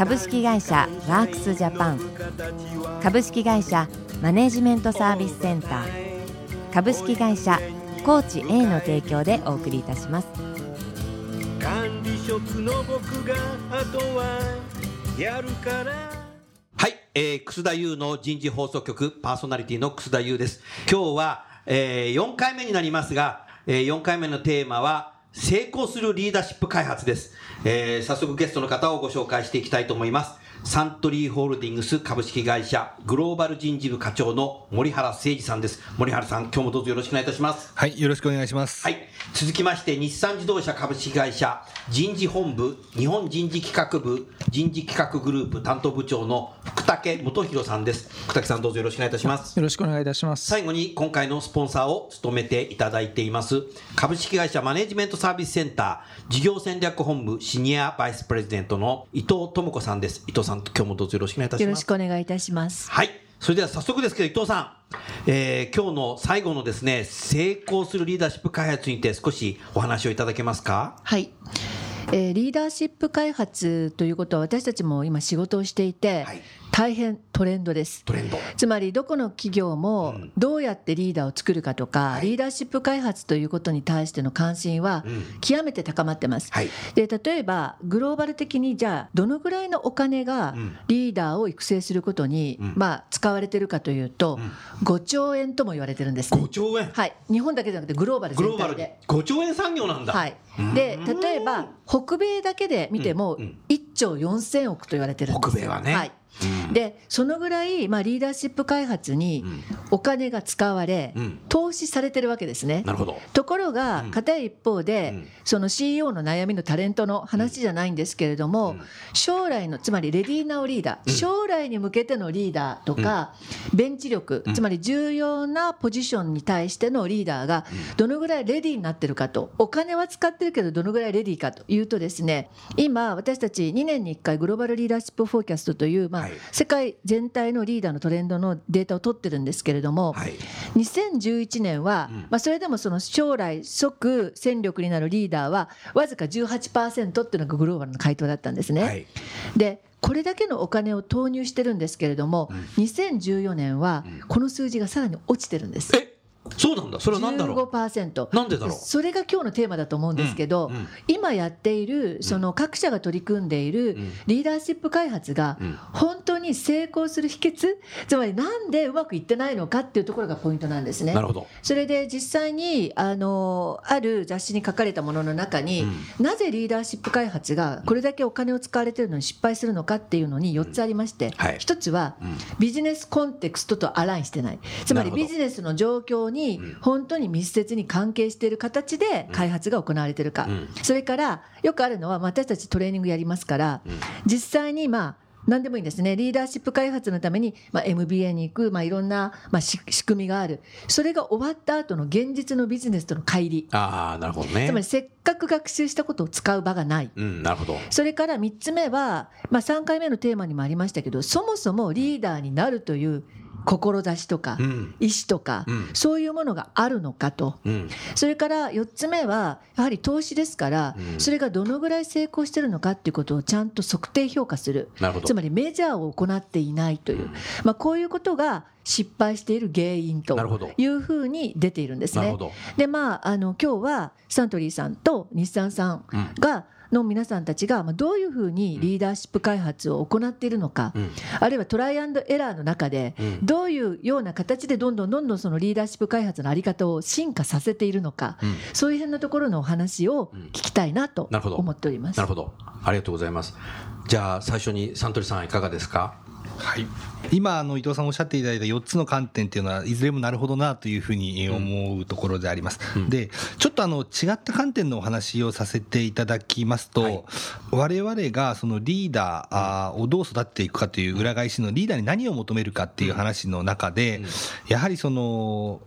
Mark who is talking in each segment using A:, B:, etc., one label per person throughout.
A: 株式会社ワークスジャパン。株式会社マネジメントサービスセンター。株式会社コーチ A の提供でお送りいたします。管理職の僕があとは
B: やるから。はい、えー、楠田優の人事放送局パーソナリティの楠田優です。今日は、えー、4回目になりますが、えー、4回目のテーマは成功するリーダーシップ開発です、えー、早速ゲストの方をご紹介していきたいと思います。サントリーホールディングス株式会社グローバル人事部課長の森原誠二さんです。森原さん、今日もどうぞよろしくお願いいたします。
C: はい、よろしくお願いします。
B: はい。続きまして、日産自動車株式会社人事本部日本人事企画部人事企画グループ担当部長の福武元弘さんです。福武さん、どうぞよろしくお願いいたします。
C: よろしくお願いいたします。
B: 最後に、今回のスポンサーを務めていただいています、株式会社マネジメントサービスセンター事業戦略本部シニアバイスプレジデントの伊藤智子さんです。伊藤さん、今日もどうぞよろしくお願いいたします。
A: よろしくお願いいたします。
B: はい。それでは早速ですけど、伊藤さん、えー、今日の最後のですね、成功するリーダーシップ開発について少しお話をいただけますか？
A: はい。えー、リーダーシップ開発ということは私たちも今仕事をしていて、はい、大変トレンドです。
B: トレンド。
A: つまりどこの企業もどうやってリーダーを作るかとか、うん、リーダーシップ開発ということに対しての関心は極めて高まってます。はい、で例えばグローバル的にじゃあどのぐらいのお金がリーダーを育成することに、うん、まあ使われてるかというと、うん、5兆円とも言われてるんです、
B: 5兆円？
A: はい。日本だけじゃなくてグローバル全体で。
B: 5兆円産業なんだ。
A: はい。で例えば北米だけで見ても1兆4000億と言われてるんです。
B: 北米はね。
A: はい。でそのぐらい、まあ、リーダーシップ開発にお金が使われ、うん、投資されてるわけですね。
B: なるほど。
A: ところが、片一方で、うん、その CEO の悩みのタレントの話じゃないんですけれども、将来のつまりレディーナウリーダー、将来に向けてのリーダーとか、ベンチ力、つまり重要なポジションに対してのリーダーがどのぐらいレディーになってるかとお金は使ってるけどどのぐらいレディーかというとですね今私たち2年に1回グローバルリーダーシップフォーキャストという、まあ、世界全体のリーダーのトレンドのデータを取ってるんですけれども、はい、2011年は、うん、まあ、それでもその将来即戦力になるリーダーはわずか18%っていうのがグローバルの回答だったんですね。はい、でこれだけのお金を投入してるんですけれども、うん、2014年はこの数字がさらに落ちてるんです。
B: え？そうなんだ。それは何だろう
A: ？15%
B: なんでだろう？
A: それが今日のテーマだと思うんですけど、うんうん、今やっているその各社が取り組んでいるリーダーシップ開発が本当に成功する秘訣つまりなんでうまくいってないのかっていうところがポイントなんですね。
B: なるほど。
A: それで実際にあのある雑誌に書かれたものの中に、うん、なぜリーダーシップ開発がこれだけお金を使われてるのに失敗するのかっていうのに4つありまして、はい、1つはビジネスコンテクストとアラインしてない。つまりビジネスの状況に本当に密接に関係している形で開発が行われているか、それからよくあるのは私たちトレーニングやりますから、実際にまあ何でもいいんですね。リーダーシップ開発のために、まあ、MBA に行く、まあ、いろんな、まあ、仕組みがある。それが終わった後の現実のビジネスとの乖離。
B: あなるほどね。
A: つまりせっかく学習したことを使う場がない、
B: うん、なるほど。
A: それから3つ目は、まあ、3回目のテーマにもありましたけどそもそもリーダーになるという志とか、意思とか、そういうものがあるのかと、それから4つ目はやはり投資ですから、それがどのぐらい成功してるのかっていうことをちゃんと測定評価する。つまりメジャーを行っていないという、まあ、こういうことが失敗している原因というふうに出ているんですね。でまああの今日はサントリーさんと日産さんが、うんの皆さんたちがどういうふうにリーダーシップ開発を行っているのか、うん、あるいはトライアンドエラーの中でどういうような形でどんどんどんどんそのリーダーシップ開発の在り方を進化させているのか、うん、そういう辺のところのお話を聞きたいなと思っております。
B: なるほど。ありがとうございます。じゃあ最初にサントリーさんいかがですか？
C: はい。今あの伊藤さんおっしゃっていただいた4つの観点っていうのはいずれもなるほどなというふうに思うところであります。うん、でちょっとあの違った観点のお話をさせていただきますと、はい、我々がそのリーダーをどう育っていくかという裏返しのリーダーに何を求めるかっていう話の中で、やはりその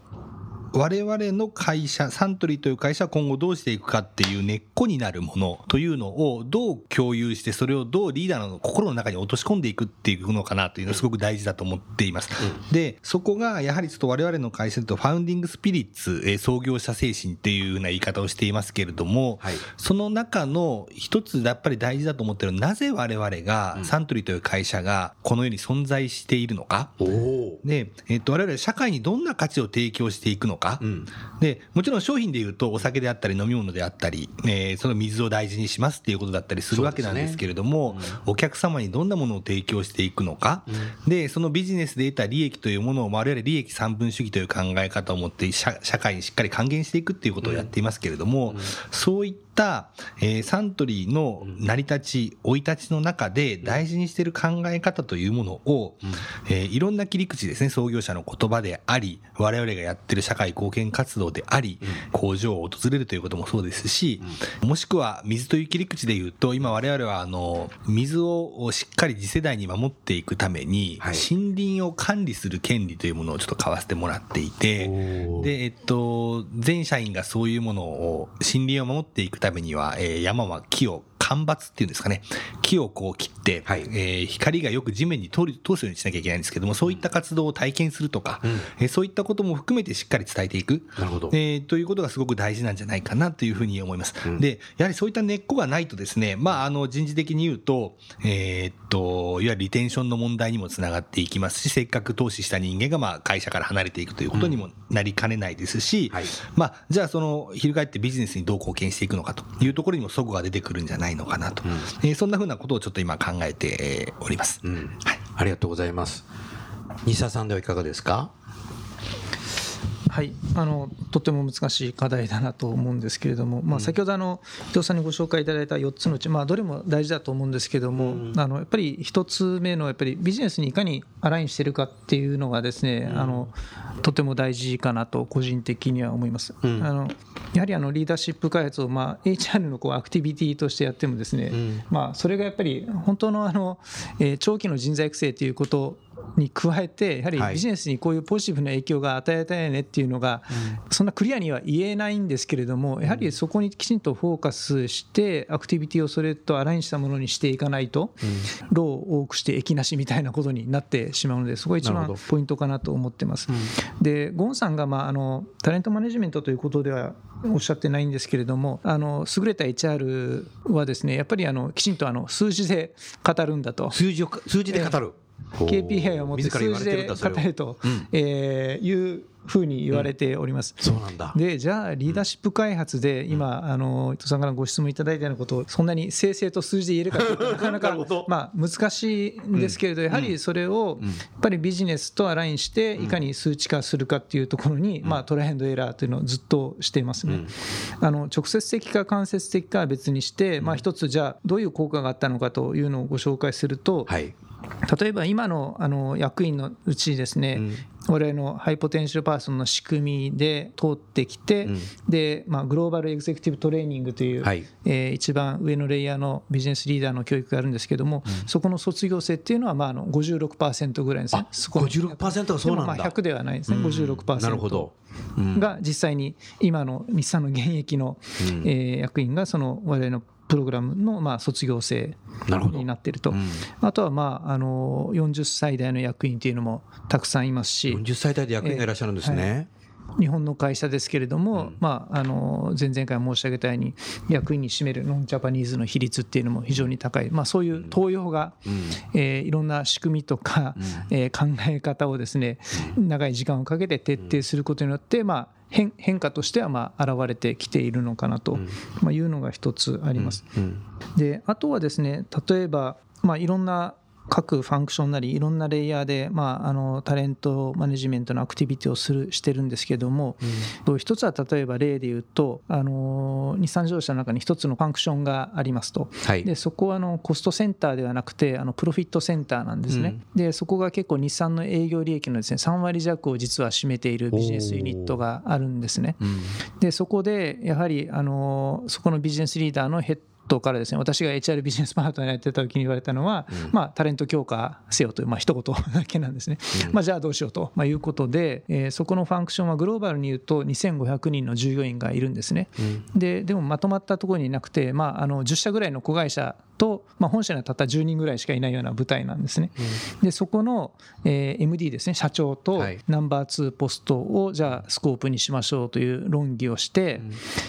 C: 我々の会社、サントリーという会社は今後どうしていくかっていう根っこになるものというのをどう共有して、それをどうリーダーの心の中に落とし込んでいくっていうのかなというのはすごく大事だと思っています。うん、で、そこがやはりちょっと我々の会社だとファウンディングスピリッツ、え創業者精神っていうような言い方をしていますけれども、はい、その中の一つやっぱり大事だと思ってるのは、なぜ我々がサントリーという会社がこの世に存在しているのか。うん、で、えっと、我々社会にどんな価値を提供していくのか。か、うん、でもちろん商品でいうとお酒であったり飲み物であったり、えー、その水を大事にしますっていうことだったりするわけなんですけれども、ねうん、お客様にどんなものを提供していくのか、うん、でそのビジネスで得た利益というものを我々利益三分主義という考え方を持って社会にしっかり還元していくっていうことをやっていますけれども、そういったた、えー、サントリーの成り立ち、生い立ちの中で大事にしている考え方というものを、えー、いろんな切り口ですね、創業者の言葉であり、我々がやってる社会貢献活動であり、工場を訪れるということもそうですし、もしくは水という切り口で言うと、今我々はあの、水をしっかり次世代に守っていくために、森林を管理する権利というものをちょっと買わせてもらっていて、で、えっと、全社員がそういうものを、森林を守っていくためには、えー、山は木を間伐っていうんですかね、木をこう切って、はい、えー、光がよく地面に通る通すようにしなきゃいけないんですけども、そういった活動を体験するとか、うん、えー、そういったことも含めてしっかり伝えていく、なるほど。えー、ということがすごく大事なんじゃないかなというふうに思います。うん、で、やはりそういった根っこがないとですね、まあ、あの人事的に言うと、えー、っと、いわゆるリテンションの問題にもつながっていきますし、せっかく投資した人間がまあ会社から離れていくということにもなりかねないですし、うんはい、まあ、じゃあその、翻ってビジネスにどう貢献していくのかというところにもそこが出てくるんじゃないのかなと。えー、そんなふうなことをちょっと今考えております、うん、
B: はい、ありがとうございます。西田さんではいかがですか？
D: はい。あのとても難しい課題だなと思うんですけれども、まあ、先ほどあの伊藤さんにご紹介いただいた4つのうち、まあ、どれも大事だと思うんですけれども、あのやっぱり1つ目のやっぱりビジネスにいかにアラインしているかっていうのがですね、あのとても大事かなと個人的には思います。あのやはりあのリーダーシップ開発をまあ HR のこうアクティビティとしてやってもですね、まあそれがやっぱり本当のあの、え長期の人材育成ということに加えてやはりビジネスにこういうポジティブな影響が与えたいねっていうのが、そんなクリアには言えないんですけれどもやはりそこにきちんとフォーカスしてアクティビティをそれとアラインしたものにしていかないと、労を多くして益なしみたいなことになってしまうのでそこが一番ポイントかなと思ってます。でゴンさんが、まあ、あのタレントマネジメントということではおっしゃってないんですけれどもあの優れた HR はですねやっぱりあのきちんとあの数字で語るんだと。
B: 数字を数字で語る、
D: KPI を持って数字で語ると、えいうふうに言われております。
B: そうなんだ。
D: でじゃあリーダーシップ開発で今、あの伊藤さんからご質問いただいたようなことをそんなに正々と数字で言えるかというとなかなかまあ難しいんですけれど、やはりそれをやっぱりビジネスとアラインしていかに数値化するかっていうところに、まあ、トライアンドエラーというのをずっとしていますね。あの直接的か間接的かは別にして、まあ、一つじゃあどういう効果があったのかというのをご紹介すると、はい例えば今のあの役員のうちですね、我々のハイポテンシャルパーソンの仕組みで通ってきて、うん、でまあ、グローバルエグゼクティブトレーニングという、はい、えー、一番上のレイヤーのビジネスリーダーの教育があるんですけども、うん、そこの卒業生っていうのはまああの56%ぐらいですね。
B: 56%はそうなんだ。
D: まあ100ではないですね。56%。なるほど。が実際に今の日産の現役の、うん、えー、役員がその我々のプログラムのまあ卒業生になっていると、うん、あとはまああの40歳代の役員というのもたくさんいますし。
B: 40歳代で役員がいらっしゃるんですね。
D: 日本の会社ですけれども、うん、まあ、あの前々回申し上げたように役員に占めるノンジャパニーズの比率っていうのも非常に高い、まあ、そういう登用が、うん、えー、いろんな仕組みとか、うん、えー、考え方をですね長い時間をかけて徹底することによって、まあ、変変化としてはまあ現れてきているのかなと、まあ、いうのが一つあります。であとはですね例えば、まあ、いろんな各ファンクションなりいろんなレイヤーで、まあ、あのタレントマネジメントのアクティビティをするしてるんですけども、うん、一つは例えば例で言うとあの日産自動車の中に一つのファンクションがありますと、はい、でそこはあのコストセンターではなくてあのプロフィットセンターなんですね、うん、でそこが結構日産の営業利益のですね3割弱を実は占めているビジネスユニットがあるんですね。でそこでやはりあのそこのビジネスリーダーのヘットからですね私が HR ビジネスパートナーやってた時に言われたのは、うん、まあ、タレント強化せよという、まあ一言だけなんですね、うん、まあ、じゃあどうしようと、まあ、いうことで、えー、そこのファンクションはグローバルに言うと2500人の従業員がいるんですね、うん、ででもまとまったところにいなくて、まあ、あの10社ぐらいの子会社と、まあ、本社にはたった10人ぐらいしかいないような部隊なんですね。でそこの、えー、MD ですね社長とナンバー2ポストをじゃあスコープにしましょうという論議をして、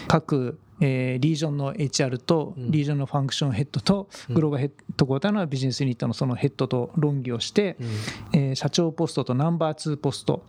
D: 各えー、リージョンの HR とリージョンのファンクションヘッドとグローバルヘッドコーターのビジネスユニットのそのヘッドと論議をして、えー、社長ポストとナンバー2ポスト。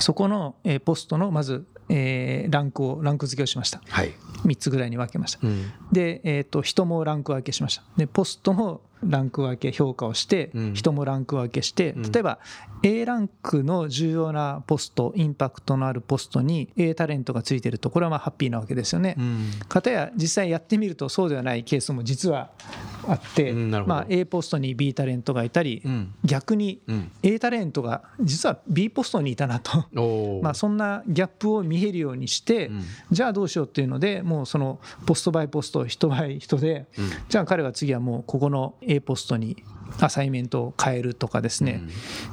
D: そこのポストのまずえー、ランクをランク付けをしました、はい、3つぐらいに分けました、うん、で、えーと、人もランク分けしました。でポストもランク分け評価をして、うん、人もランク分けして、例えば A ランクの重要なポストインパクトのあるポストに A タレントがついてるとこれはまあハッピーなわけですよね。うん、かたや実際やってみるとそうではないケースも実はあって、まあ、A ポストに B タレントがいたり、逆に A タレントが実は B ポストにいたなと。まあそんなギャップを見えるようにして、じゃあどうしようっていうのでもうそのポストバイポスト人バイ人で、じゃあ彼は次はもうここの A ポストにアサイメントを変えるとかですね、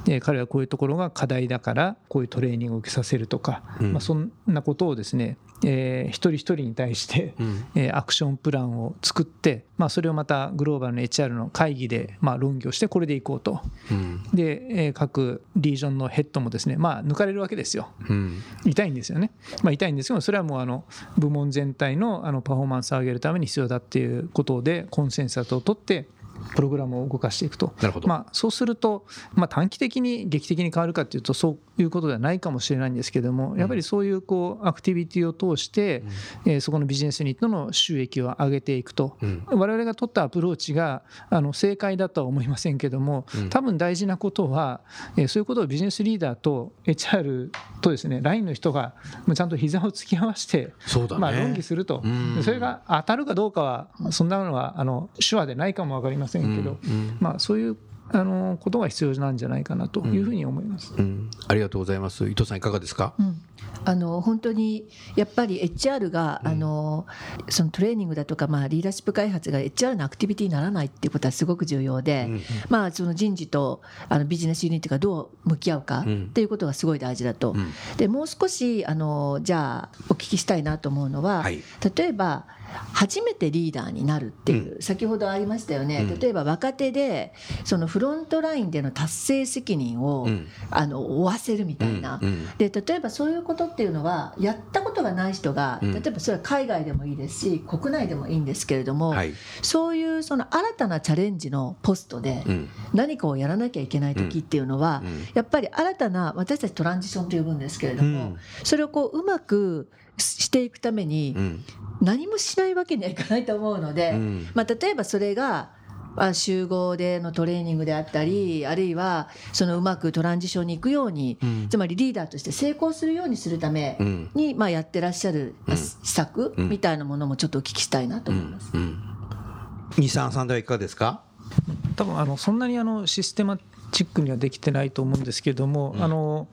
D: で彼はこういうところが課題だからこういうトレーニングを受けさせるとか、まあ、そんなことをですねえー、一人一人に対して、うん、えー、アクションプランを作って、まあ、それをまたグローバルの HR の会議で、まあ、論議をしてこれでいこうと、うん、で、えー、各リージョンのヘッドもですね、まあ、抜かれるわけですよ、うん、痛いんですよね、まあ、痛いんですけどそれはもうあの部門全体のあのパフォーマンスを上げるために必要だっていうことでコンセンサスを取ってプログラムを動かしていくと。まあ、そうすると、まあ、短期的に劇的に変わるかというとそういうことではないかもしれないんですけどもやっぱりそういうこうアクティビティを通して、うん、えー、そこのビジネスユニットの収益を上げていくと、うん、我々が取ったアプローチがあの正解だとは思いませんけども多分大事なことは、えー、そういうことをビジネスリーダーと HR とですね LINE の人がちゃんと膝を突き合わせて、ね、まあ、論議すると、それが当たるかどうかはそんなのはあの手話でないかも分かりませんけど、まあ、そういうあのことが必要なんじゃないかなというふうに思います、
B: うん。うん、ありがとうございます。伊藤さんいかがですか、うん、
A: あの本当にやっぱり HR が、あのそのトレーニングだとか、まあ、リーダーシップ開発が HR のアクティビティにならないっていうことはすごく重要で、まあ、その人事とあのビジネスユニットがどう向き合うかっていうことがすごい大事だと、でもう少しあのじゃあお聞きしたいなと思うのは、はい、例えば初めてリーダーになるっていう、先ほどありましたよね、例えば若手でそのフロントラインでの達成責任を、あの負わせるみたいな、で例えばそういうことっていうのはやったことがない人が、例えばそれは海外でもいいですし国内でもいいんですけれども、そういうその新たなチャレンジのポストで何かをやらなきゃいけない時っていうのは、やっぱり新たな私たちトランジションと呼ぶんですけれども、それをこううまくしていくために何もしないわけにはいかないと思うので、まあ、例えばそれが集合でのトレーニングであったりあるいはそのうまくトランジションに行くように、つまりリーダーとして成功するようにするために、まあ、やってらっしゃる施策みたいなものもちょっとお聞きしたいなと思います。
B: 二三さん。ではいかがですか
D: 多分あのそん。なにあのシステマチックにはできてないと思うんですけれども、うん、あの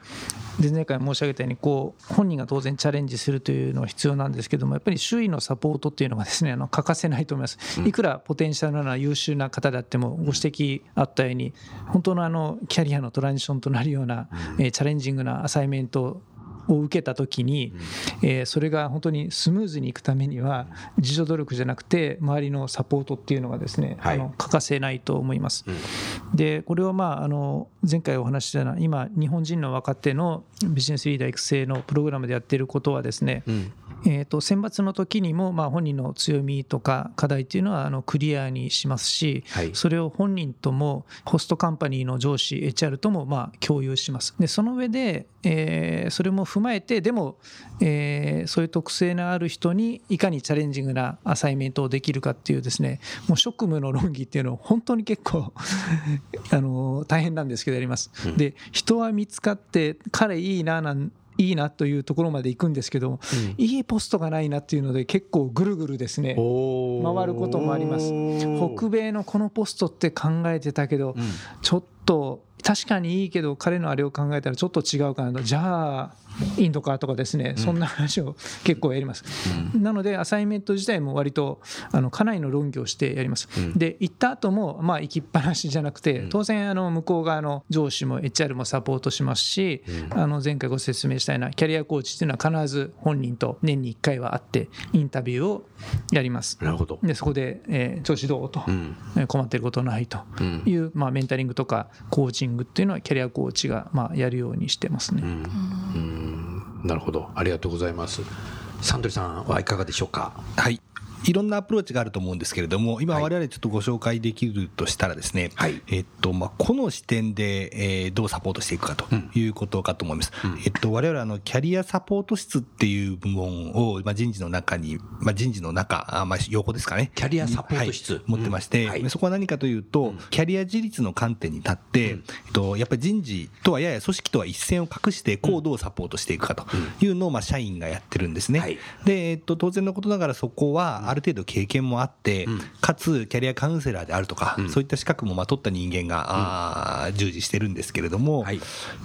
D: 前々回申し上げたようにこう本人が当然チャレンジするというのは必要なんですけどもやっぱり周囲のサポートっていうのがですねあの欠かせないと思います、いくらポテンシャルな優秀な方であってもご指摘あったように本当のあのキャリアのトランジションとなるような、えチャレンジングなアサイメントを受けた時に、えー、それが本当にスムーズにいくためには自助努力じゃなくて周りのサポートっていうのがですね、はい、あの欠かせないと思います。でこれはまああの前回お話ししたのは今日本人の若手のビジネスリーダー育成のプログラムでやっていることはですね、えー、と選抜の時にもまあ本人の強みとか課題っていうのはあのクリアにしますし、はい、それを本人ともホストカンパニーの上司 HR ともまあ共有します。でその上で、えー、それも踏まえてでも、えー、そういう特性のある人にいかにチャレンジングなアサイメントをできるかっていうですねもう職務の論議っていうのを本当に結構 あの大変なんですけどやります。で人は見つかって彼いいななんいいなというところまで行くんですけど、うん、いいポストがないなっていうので結構ぐるぐるですね回ることもあります。北米のこのポストって考えてたけど、うん、ちょっと確かにいいけど彼のあれを考えたらちょっと違うかなと。じゃあインドかとかですね、そんな話を結構やります、うん、なのでアサイメント自体も割とあのかなりの論議をしてやります、うん、で行った後もまあ行きっぱなしじゃなくて当然あの向こう側の上司も HR もサポートしますし、あの前回ご説明したようなキャリアコーチっていうのは必ず本人と年に1回は会ってインタビューをやります。
B: なるほど。
D: でそこで、えー、調子どうと、うん、困ってることないという、まあ、メンタリングとかコーチングっていうのはキャリアコーチがまあやるようにしてますね。うん。
B: なるほど。ありがとうございます。サンドリさんはいかがでしょうか？
C: はいいろんなアプローチがあると思うんですけれども、今、われわれちょっとご紹介できるとしたらですね、はい、えっとまあ、個の視点で、えー、どうサポートしていくかということかと思います。うん、えっと、我々あのキャリアサポート室っていう部門を、まあ、人事の中に、まあ、人事の中、あまあ、用語ですかね。
B: キャリアサポート室、はい、
C: 持ってまして、うん。はい、そこは何かというと、キャリア自立の観点に立って、うん、えっと、やっぱり人事とはやや組織とは一線を画して、こうどうサポートしていくかというのを、まあ、社員がやってるんですね。で、えっと、当然のことながらそこはある程度経験ももあって、かつキャリアカウンセラーであるとか、そういった資格もまとった人間が、あ従事してるんですけれども、はい、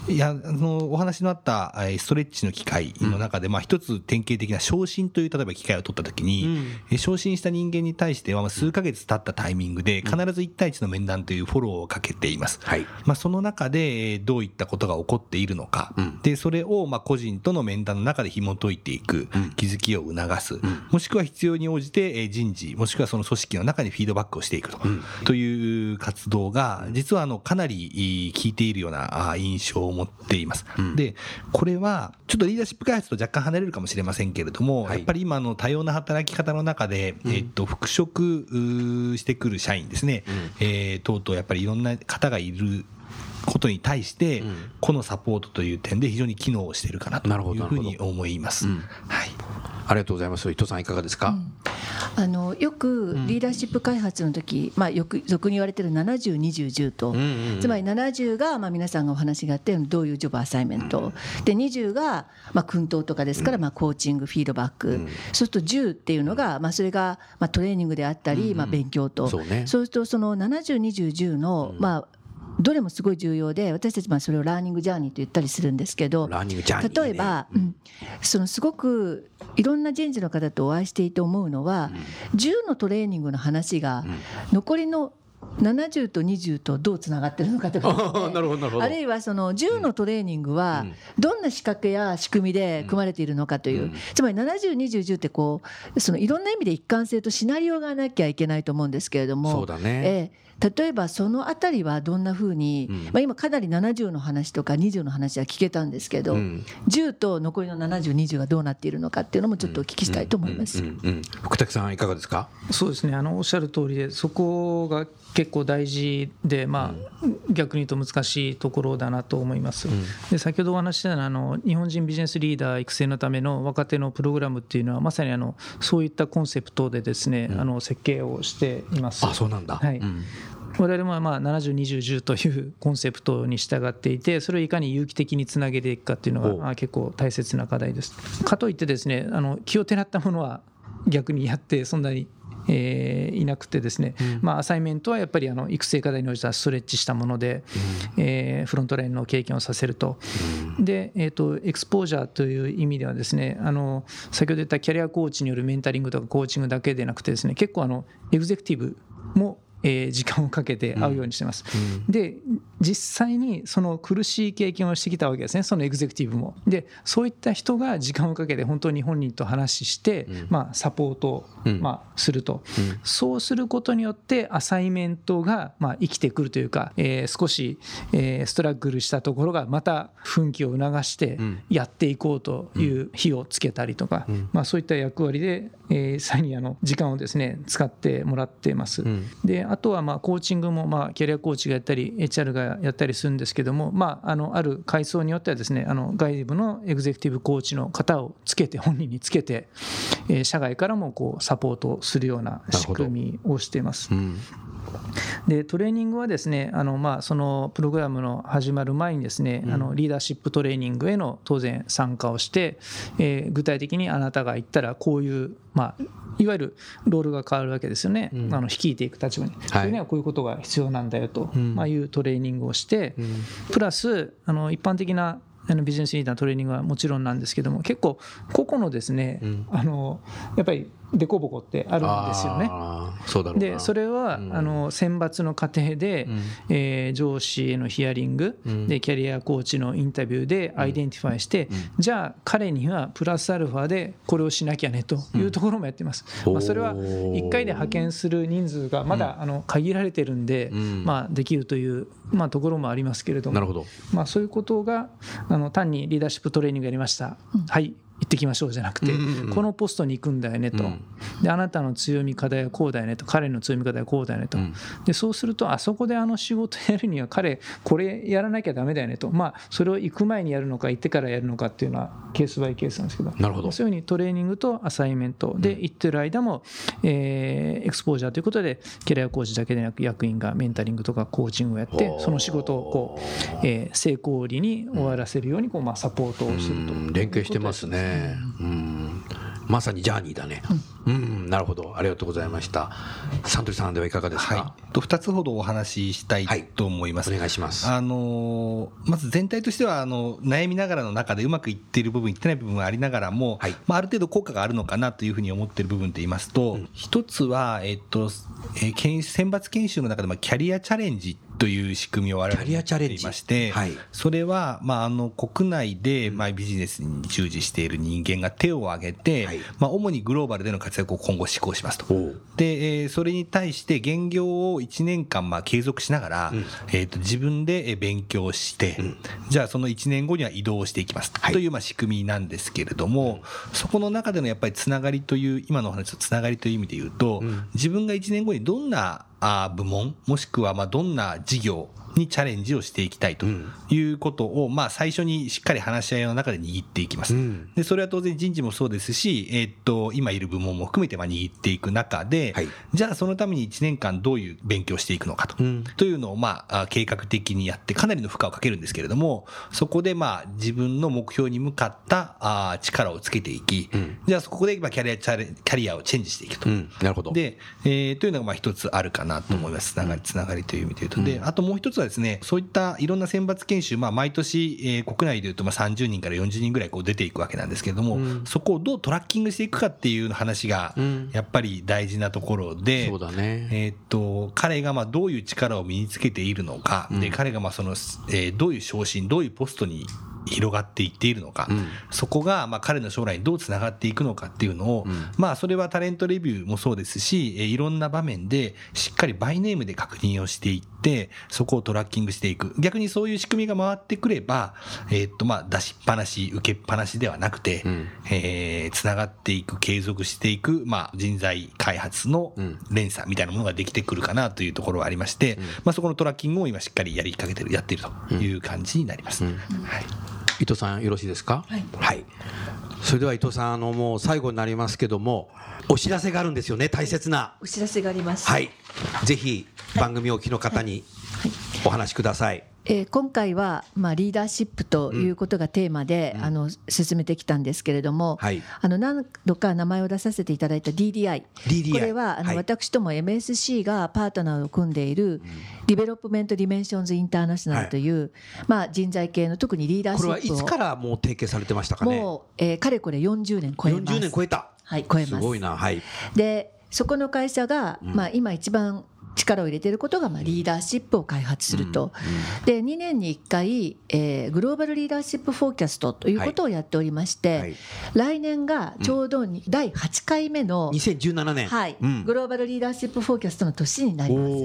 C: いやあのお話のあったストレッチの機会の中で、まあ、一つ典型的な昇進という例えば機会を取ったときに、昇進した人間に対しては数か月経ったタイミングで必ず1対1の面談というフォローをかけています。はい、まあ、その中でどういったことが起こっているのか、でそれをまあ個人との面談の中で紐解いていく、気づきを促す、もしくは必要に応じて人事もしくはその組織の中にフィードバックをしていくと,、という活動が、実はあのかなり効いているような印象を持っています。で、これは、ちょっとリーダーシップ開発と若干離れるかもしれませんけれども、やっぱり今の多様な働き方の中で、えっと、復職してくる社員ですね、えー、等々やっぱりいろんな方がいることに対して、このサポートという点で非常に機能しているかなというふうに思います。はい、
B: ありがとうございます。伊藤さんいかがですか？うん。
A: あのよくリーダーシップ開発の時、まあよく俗に言われてる70、20、10と、つまり70がまあ皆さんがお話があってどういうジョブアサイメント、で20がまあ訓導とかですからまあコーチング、フィードバック、そうすると10っていうのがまあそれがまあトレーニングであったりまあ勉強と、そうするとその70、20、10のまあどれもすごい重要で私たちはそれをラーニングジャーニーと言ったりするんですけど例えば、うん、そのすごくいろんな人事の方とお会いしていて思うのは、うん、10のトレーニングの話が残りの70と20とどうつながってるのかとか、あるいはその10のトレーニングはどんな仕掛けや仕組みで組まれているのかという、つまり702010ってこうそのいろんな意味で一貫性とシナリオがなきゃいけないと思うんですけれども
B: そうだね、
A: え例えばそのあたりはどんなふうに、うん、まあ、今かなり70の話とか20の話は聞けたんですけど、うん、10と残りの7020がどうなっているのかっていうのもちょっとお聞きしたいと思います。
B: 福滝さんいかがですか？
D: そうですね。あのおっしゃる通りでそこが結構大事で、まあ、逆に言うと難しいところだなと思います。で先ほどお話したあの日本人ビジネスリーダー育成のための若手のプログラムっていうのはまさにあのそういったコンセプトでですね、あの設計をしています。
B: あそうなんだ、
D: はい我々もまあ702010というコンセプトに従っていてそれをいかに有機的につなげていくかっていうのが結構大切な課題です。かといってですねあの気をてらったものは逆にやってそんなにえー、いなくてですね、うん、まあ、アサイメントはやっぱりあの育成課題に応じたストレッチしたもので、うん、えー、フロントラインの経験をさせると、うん、で、えーと、エクスポージャーという意味ではですねあの先ほど言ったキャリアコーチによるメンタリングとかコーチングだけでなくてですね結構あのエグゼクティブもえー、時間をかけて会うようにしてます。うん、で実際にその苦しい経験をしてきたわけですねそのエグゼクティブも。でそういった人が時間をかけて本当に本人と話して、うん、まあ、サポートを、まあ、すると、そうすることによってアサイメントが、まあ、生きてくるというか、えー、少し、えー、ストラッグルしたところがまた奮起を促してやっていこうという火をつけたりとか、まあ、そういった役割で、えー、さらにあの時間をですね使ってもらってます。であとはまあコーチングもまあキャリアコーチがやったり HR がやったりするんですけども、まあ、あのある階層によってはですねあの外部のエグゼクティブコーチの方をつけて本人につけて、えー、社外からもこうサポートするような仕組みをしています。でトレーニングはですねあの、まあ、そのプログラムの始まる前にですね、あのリーダーシップトレーニングへの当然参加をして、えー、具体的にあなたが言ったらこういう、まあ、いわゆるロールが変わるわけですよね、うん、あの率いていく立場に、はい、それにはこういうことが必要なんだよと、まあ、いうトレーニングをして、プラスあの一般的なあのビジネスリーダーのトレーニングはもちろんなんですけども結構個々のですね、あのやっぱり凸凹ってあるんですよね。
B: そ
D: でそれは、うん、あの選抜の過程で、うん、えー、上司へのヒアリング、うん、でキャリアコーチのインタビューで identify して、じゃあ彼にはプラスアルファでこれをしなきゃねというところもやってます。まあ、それは1回で派遣する人数がまだ、あの限られてるんで、まあ、できるという、まあ、ところもありますけれども。
B: なるほど、
D: まあ、そういうことがあの単にリーダーシップトレーニングやりました、はい行ってきましょうじゃなくて、このポストに行くんだよねと、であなたの強み課題はこうだよねと。彼の強み課題はこうだよねと、でそうするとあそこであの仕事やるには彼これやらなきゃだめだよねと。まあそれを行く前にやるのか行ってからやるのかっていうのはケースバイケースなんですけど。
B: なるほど。
D: そういうふうにトレーニングとアサイメントで行ってる間も、えー、エクスポージャーということでキャリアコーチだけでなく役員がメンタリングとかコーチングをやってその仕事をこう、えー、成功裏に終わらせるようにこう、まあ、サポートをすると。
B: 連携してますね。うんまさにジャーニーだね。うん、うん、なるほど。ありがとうございました。サントリーさんではいかがですか？はい、
C: と二つほどお話ししたいと思います。
B: はい、お願いします。
C: あのまず全体としてはあの悩みながらの中でうまくいっている部分いってない部分がありながらも、はい、まあある程度効果があるのかなというふうに思っている部分と言いますと、一、うん、つはえっと、えー、選抜研修の中でまあキャリアチャレンジという仕組みを我々やっていまして、はい、それは、まあ、あの国内で、まあ、ビジネスに従事している人間が手を挙げて、はい、まあ、主にグローバルでの活躍を今後施行しますと。で、えー、それに対して現業を1年間まあ継続しながら、うん、えーと、自分で勉強して、うん、じゃあその1年後には移動していきます、と。い。うまあ仕組みなんですけれども、そこの中でのやっぱりつながりという今のお話とつながりという意味で言うと、自分が1年後にどんなあ部門もしくはまあどんな事業にチャレンジをしていきたいということを、まあ、最初にしっかり話し合いの中で握っていきます。でそれは当然人事もそうですし、えー、っと今いる部門も含めてまあ握っていく中で、はい、じゃあそのために1年間どういう勉強していくのかと,、というのをまあ計画的にやってかなりの負荷をかけるんですけれどもそこでまあ自分の目標に向かったあ力をつけていき、うん、じゃあそこでまあキャリアチャレキャリアをチェンジしていくと。うん、
B: なるほど。
C: で、えー、というのがまあ一つあるかなと思います、つながりつながりという意味で言うと。であともう一つはですねそういったいろんな選抜研修、まあ、毎年、えー、国内でいうとまあ30人から40人ぐらいこう出ていくわけなんですけれども、うん、そこをどうトラッキングしていくかっていう話がやっぱり大事なところで、
B: そうだね。
C: えー、っと彼がまあどういう力を身につけているのか、で彼がまあその、えー、どういう昇進どういうポストに広がっていっているのか、うん、そこがまあ彼の将来にどうつながっていくのかっていうのを、うん、まあそれはタレントレビューもそうですし、いろんな場面でしっかりバイネームで確認をしていって、そこをトラッキングしていく。逆にそういう仕組みが回ってくれば、えー、っとまあ出しっぱなし、受けっぱなしではなくて、うん、えー、つながっていく、継続していく、まあ人材開発の連鎖みたいなものができてくるかなというところはありまして、まあそこのトラッキングを今しっかりやりかけてる、やっているという感じになります。はい
B: 伊藤さんよろしいですか、はい、はい、それでは伊藤さんあのもう最後になりますけどもお知らせがあるんですよね大切な。
A: お知らせがあります。
B: はい。ぜひ番組お聞きの方にお話しください、
A: えー、今回は、まあ、リーダーシップということがテーマで、うん、あの進めてきたんですけれども、はい、あの何度か名前を出させていただいた DDI, DDI これはあの、はい、私ども MSC がパートナーを組んでいる、 Development Dimensions International という、はい、まあ、人材系の特にリーダーシップをこ
B: れはいつからもう提携されてましたか？ね
A: もう、えー、かれこれ40年超えます。
B: 40年超えた。
A: はい超えます。
B: すごいな。はい。
A: でそこの会社が、まあ、今一番力を入れていることが、まあ、リーダーシップを開発すると、で2年に1回、えー、グローバルリーダーシップフォーキャストということをやっておりまして、はい。はい、来年がちょうどに、第8回目の
B: 2017年、
A: はい、うん、グローバルリーダーシップフォーキャストの年になります。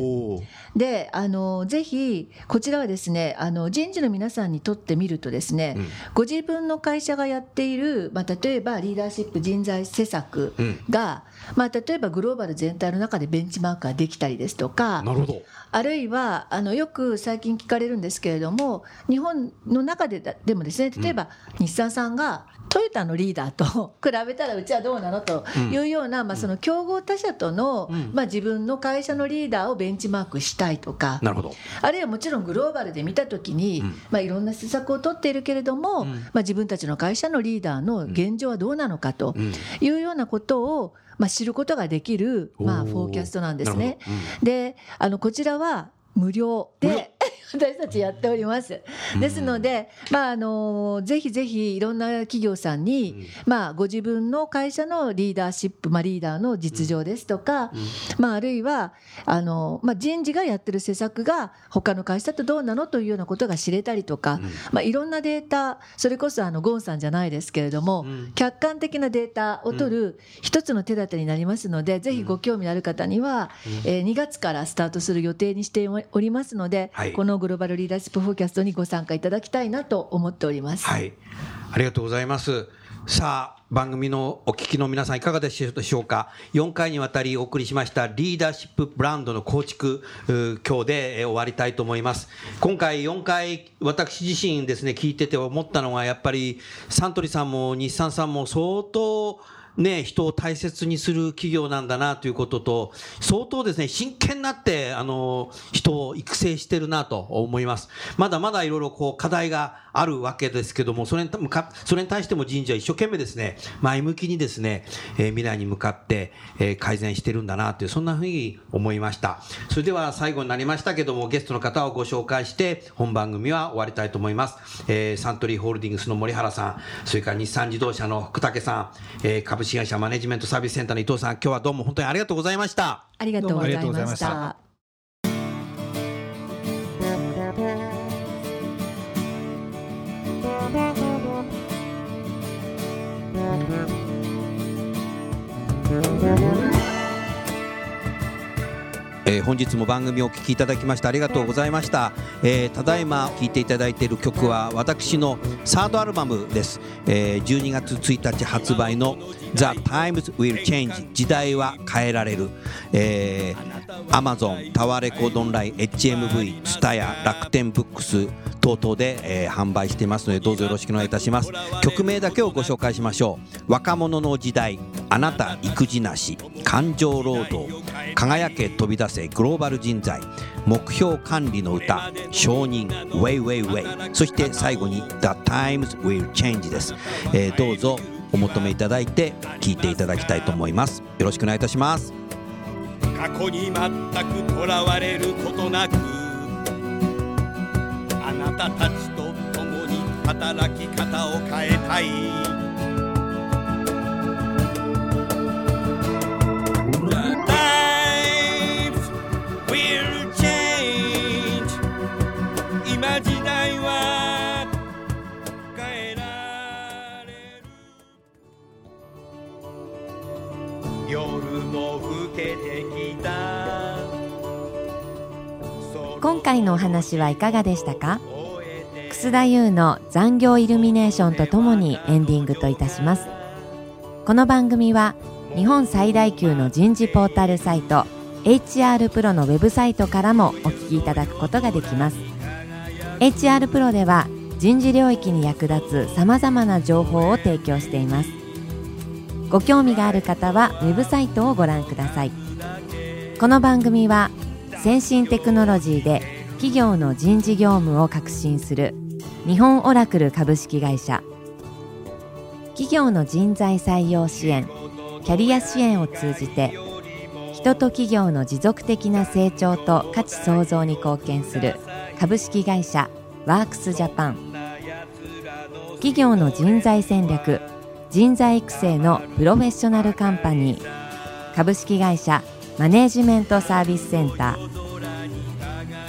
A: であのぜひこちらはですねあの人事の皆さんにとってみるとですね、うん、ご自分の会社がやっている、まあ、例えばリーダーシップ人材施策が、うん、まあ、例えばグローバル全体の中でベンチマークができたりですとか
B: なるほど。
A: あるいはあのよく最近聞かれるんですけれども日本の中ででもですね例えば日産さんがトヨタのリーダーと比べたらうちはどうなのというような、まあ、その競合他社との、まあ、自分の会社のリーダーをベンチマークしたいとか
B: なるほど。
A: あるいはもちろんグローバルで見た時に、まあ、いろんな施策を取っているけれども、まあ、自分たちの会社のリーダーの現状はどうなのかというようなことを、まあ、知ることができる、まあ、フォーキャストなんですね。であのこちらは無料で私たちやっております。ですので、まあ、あのぜひぜひいろんな企業さんに、まあ、ご自分の会社のリーダーシップ、まあ、リーダーの実情ですとか、まあ、あるいはあの、まあ、人事がやってる施策が他の会社とどうなのというようなことが知れたりとか、まあ、いろんなデータそれこそあのゴンさんじゃないですけれども、客観的なデータを取る一つの手立てになりますので、ぜひご興味のある方には、えー、2月からスタートする予定にしておりますので、このグローバルリーダーシップフォーキャストにご参加いただきたいなと思っております。
B: はい、ありがとうございます。さあ、番組のお聞きの皆さんいかがでしょうか？4回にわたりお送りしましたリーダーシップブランドの構築、今日で終わりたいと思います。今回4回、私自身ですね、聞いてて思ったのが、やっぱりサントリーさんも日産さんも相当、ね、人を大切にする企業なんだなということと、相当ですね、真剣になって、あの、人を育成してるなと思います。まだまだいろいろこう課題があるわけですけども、それにそれに対しても人事は一生懸命ですね、前向きにですね、えー、未来に向かって、えー、改善してるんだなという、そんなふうに思いました。それでは最後になりましたけども、ゲストの方をご紹介して、本番組は終わりたいと思います。えー、サントリーホールディングスの森原さん、それから日産自動車の福武さん、えー、株式会社マネジメントサービスセンターの伊藤さん、今日はどうも本当にありがとうございました。
A: ありがとうございました。
B: えー、本日も番組をお聴きいただきましてありがとうございました、えー、ただいま聴いていただいている曲は私のサードアルバムです、えー、12月1日発売の The Times Will Change 時代は変えられる、えー、Amazon タワーレコードオンライン HMV ツタヤ楽天ブックス等々で、えー、販売していますのでどうぞよろしくお願いいたします。曲名だけをご紹介しましょう。若者の時代あなた育児なし感情労働輝け飛び出せグローバル人材目標管理の歌承認 Way Way Way そして最後に The Times Will Change です、えー、どうぞお求めいただいて聴いていただきたいと思います。よろしくお願いいたします。
E: 過去に全くとらわれることなくたたちと共に働き方を変えたい。今時代は変えられる
F: 今回のお話はいかがでしたか？楠田優の残業イルミネーションとともにエンディングといたします。この番組は日本最大級の人事ポータルサイト HR プロのウェブサイトからもお聞きいただくことができます。HR プロでは人事領域に役立つさまざまな情報を提供しています。ご興味がある方はウェブサイトをご覧ください。この番組は先進テクノロジーで企業の人事業務を革新する日本オラクル株式会社。企業の人材採用支援キャリア支援を通じて人と企業の持続的な成長と価値創造に貢献する株式会社ワークスジャパン。企業の人材戦略人材育成のプロフェッショナルカンパニー。株式会社マネージメントサービスセンター。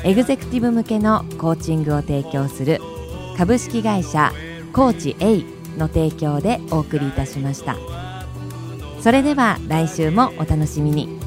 F: エグゼクティブ向けのコーチングを提供する株式会社コーチ A の提供でお送りいたしました。それでは来週もお楽しみに。